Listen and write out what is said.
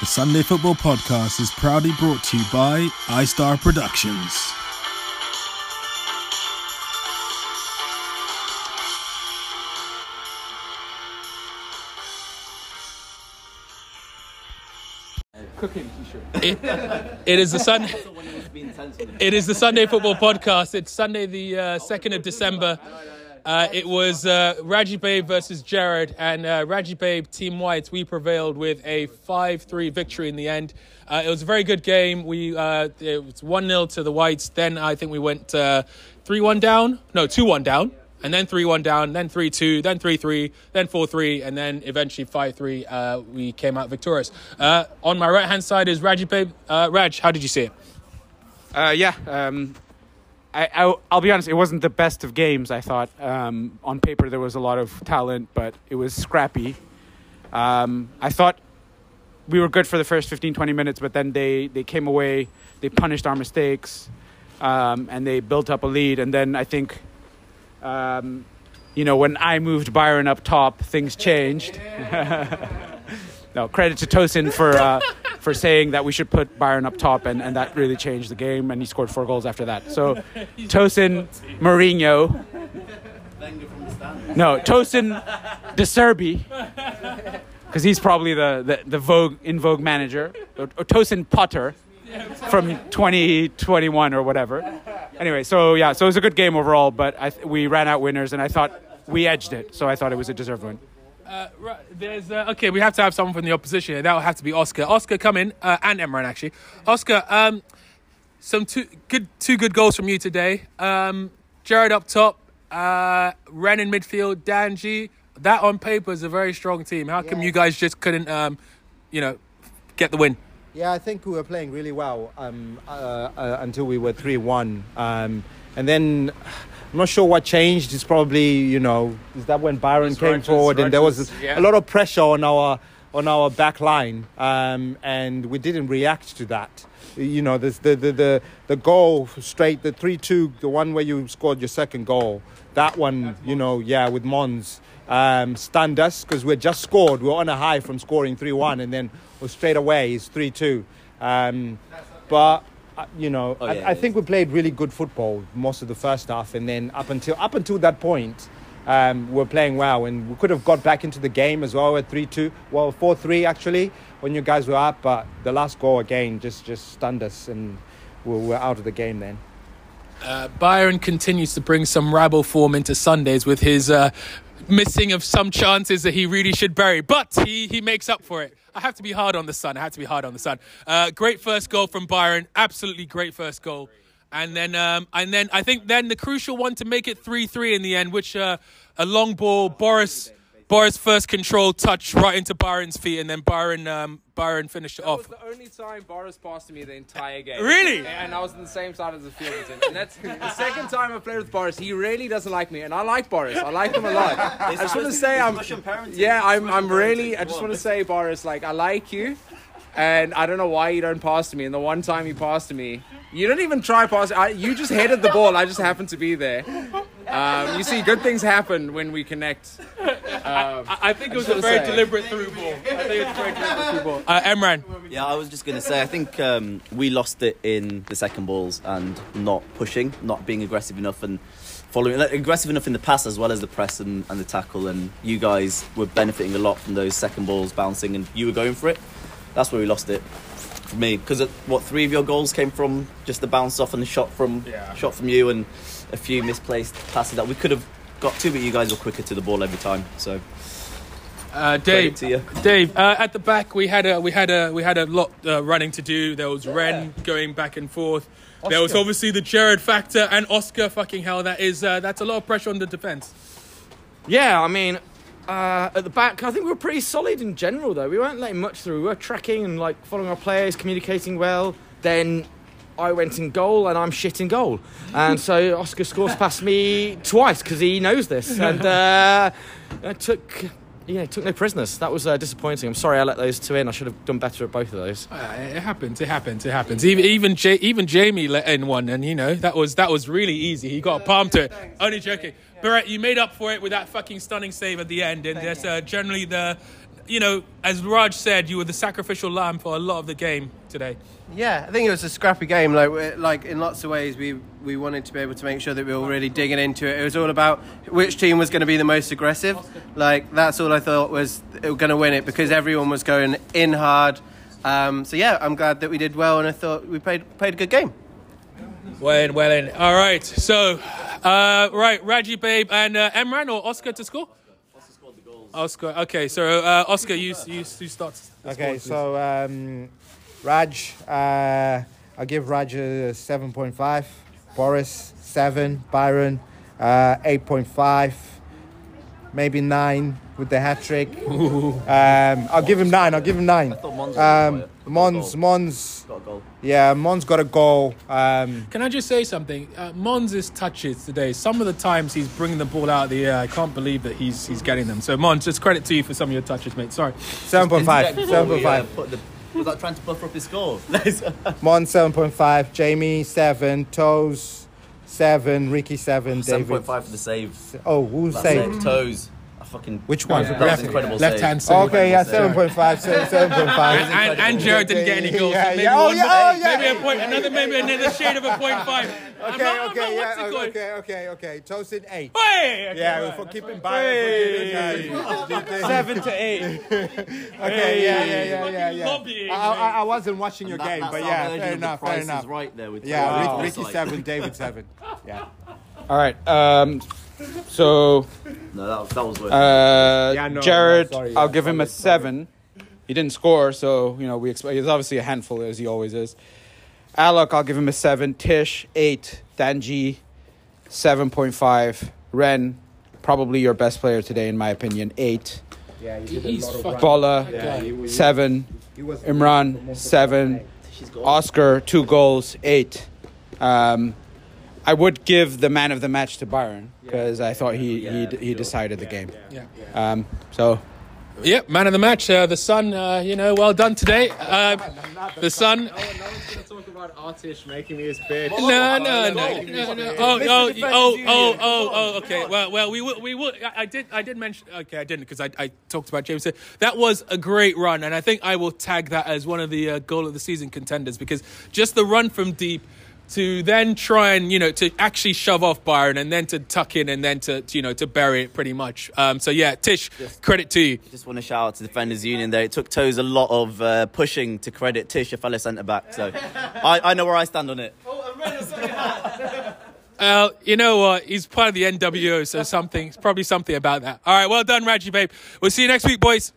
The Sunday Football Podcast is proudly brought to you by iStar Productions. cooking t-shirt. It is the sun. It is the Sunday Football Podcast. It's Sunday, the uh, second of December. Uh, it was uh, Raji Babe versus Jared, and uh, Raji Babe, Team White, we prevailed with a 5 3 victory in the end. Uh, it was a very good game. We uh, It was 1 0 to the Whites. Then I think we went uh, 3 1 down. No, 2 1 down. And then 3 1 down, then 3 2, then 3 3, then 4 3, and then eventually 5 3. Uh, we came out victorious. on my right hand side is Raji Babe. Raj, how did you see it? yeah, um, I, I, will be honest, it wasn't the best of games, I thought. Um, on paper, there was a lot of talent, but it was scrappy. Um, I thought we were good for the first 15, 20 minutes, but then they, they came away, they punished our mistakes, um, and they built up a lead. And then I think, um, you know, when I moved Byron up top, things changed. no, credit to Tosin for. Uh, for saying that we should put Byron up top, and, and that really changed the game, and he scored four goals after that. So, Tosin Mourinho. No, Tosin De Zerbi, because he's probably the, the, the Vogue in Vogue manager, or, or Tosin Potter from 2021 or whatever. Anyway, so yeah, so it was a good game overall, but I th- we ran out winners, and I thought we edged it, so I thought it was a deserved win. Uh, right, there's uh, okay. We have to have someone from the opposition. That will have to be Oscar. Oscar, come in, uh, and Emran actually. Oscar, um, some two good two good goals from you today. Um, Jared up top, uh, Ren in midfield, Danji. That on paper is a very strong team. How come you guys just couldn't, um, you know, get the win? Yeah, I think we were playing really well um, uh, uh, until we were three one, um, and then I'm not sure what changed. It's probably you know is that when Byron came forward and there was yeah. a lot of pressure on our on our back line, um, and we didn't react to that. You know, the the the the goal straight, the three two, the one where you scored your second goal. That one, you know, yeah, with Mons um, stunned us because we just scored. We were on a high from scoring three one, and then well, straight away it's three two. Um, but you know, oh, yeah, I, I think we played really good football most of the first half, and then up until up until that point, um, we're playing well, and we could have got back into the game as well at three two, well four three actually when you guys were up, but the last goal again just just stunned us, and we were out of the game then. Uh, Byron continues to bring some rabble form into Sundays with his uh, missing of some chances that he really should bury, but he, he makes up for it. I have to be hard on the sun. I have to be hard on the sun. Uh, great first goal from Byron. Absolutely great first goal. And then, um, and then I think then the crucial one to make it three three in the end, which uh, a long ball, Boris Boris first control touch right into Byron's feet, and then Byron um, Byron finished it that off. was the only time Boris passed to me the entire game. Really? And I was on the same side of the field as him. And that's the second time I played with Boris. He really doesn't like me, and I like Boris. I like him a lot. I just want to say I'm. Yeah, I'm. I'm really. I just want to say, Boris, like I like you. And I don't know why you don't pass to me. And the one time you passed to me, you didn't even try pass. I, you just headed the ball. I just happened to be there. Um, you see, good things happen when we connect. Um, I, I, think it was a very say. deliberate through ball. I think it was very deliberate through ball. Uh, Emran. Yeah, I was just going to say, I think um, we lost it in the second balls and not pushing, not being aggressive enough and following like, aggressive enough in the pass as well as the press and, and the tackle. And you guys were benefiting a lot from those second balls bouncing and you were going for it. That's where we lost it for me because what three of your goals came from just the bounce off and the shot from yeah. shot from you and a few misplaced passes that we could have got to, but you guys were quicker to the ball every time. So. Uh, Dave, Dave, uh, at the back we had a we had a we had a lot uh, running to do. There was yeah. Ren going back and forth. Oscar. There was obviously the Jared factor and Oscar. Fucking hell, that is uh, that's a lot of pressure on the defense. Yeah, I mean, uh, at the back, I think we were pretty solid in general. Though we weren't letting much through. We were tracking and like following our players, communicating well. Then I went in goal and I'm shit in goal. And so Oscar scores past me twice because he knows this. And uh, I took. Yeah, took no prisoners. That was uh, disappointing. I'm sorry I let those two in. I should have done better at both of those. Uh, it happens. It happens. It happens. Even even, J- even Jamie let in one, and you know that was that was really easy. He got a palm to it. Only joking. Barrett, you made up for it with that fucking stunning save at the end, and that's uh, generally the you know, as Raj said, you were the sacrificial lamb for a lot of the game today. Yeah, I think it was a scrappy game. Like, like in lots of ways, we we wanted to be able to make sure that we were really digging into it. It was all about which team was going to be the most aggressive. Like that's all I thought was going to win it because everyone was going in hard. Um, so yeah, I'm glad that we did well, and I thought we played played a good game. Well in, well in. All right, so, uh, right, Raji, babe, and uh, Emran or Oscar to score? Oscar, okay, so uh, Oscar, you, you, you start. Okay, so um, Raj, uh, I'll give Raj a 7.5. Boris, 7. Byron, uh, 8.5. Maybe 9 with the hat trick. Um, I'll give him 9. I'll give him 9. thought Mons Um. Mons, Mons, Got a goal. yeah, Mons got a goal. Um, Can I just say something? Uh, Mons' touches today, some of the times he's bringing the ball out of the air. I can't believe that he's he's getting them. So, Mons, just credit to you for some of your touches, mate. Sorry. 7.5. Interject before we, uh, 7.5. Was that trying to buffer up his score? Mons, 7.5. Jamie, 7. Toes, 7. Ricky, 7. Seven David. point five for the save. Oh, who's That saved? save. Toes. I fucking. Which one? That Left- incredible. left hand side. Okay, yeah, Incredible 7.5. 7.5. And, and Jared didn't get any goals. Yeah, so maybe yeah. Oh, one- yeah, oh, yeah. Maybe a point, another, maybe another shade of a point five. Okay, not- okay, yeah, what's it called? okay, okay, okay. Toasted eight. Hey, okay, Yeah, right. for keeping Byron. for keeping, uh, Seven to eight. Okay, yeah, yeah, yeah, yeah, yeah. Lobbying, I, I, I wasn't watching your That- game, but yeah, fair enough, fair enough. Right there with Yeah, Toes. Ricky seven, David seven. Yeah. All right. Um, so No, that was, that was worth. uh, Yeah, no, Jared, no, sorry, I'll give him a sorry, sorry. seven. He didn't score, so you know we expect. He's obviously a handful as he always is. Alec, I'll give him a seven. Tish, eight. Danji, seven point five. Ren, probably your best player today in my opinion, eight. Yeah, you did He's a lot of fucking- work. Bola, Yeah, he was- seven. he was- Imran, seven. Oscar, two goals, eight. Um, I would give the man of the match to Byron because I thought he he, he decided the game. Yeah. Um, so Yep, man of the match. Uh, the Sun, uh, you know, well done today. Uh, the Sun. No one's going to talk about Artish making me his bitch. No, no, no, no, no. Oh, oh, oh, oh, oh, oh. Okay. Well, well, we would, we would. I I did, I did mention. Okay, I didn't because I, I talked about James. That was a great run, and I think I will tag that as one of the uh, goal of the season contenders because just the run from deep to then try and you know to actually shove off Byron and then to tuck in and then to you know to bury it pretty much. Um, so yeah, Tish, credit to you. Just want to shout out to Defenders Union there. It took Toes a lot of uh, pushing to credit Tish, a fellow centre back. So I, I know where I stand on it. Uh, you know what? He's part of the NWO, so something, probably something about that. All right, well done, Raji, babe. We'll see you next week, boys.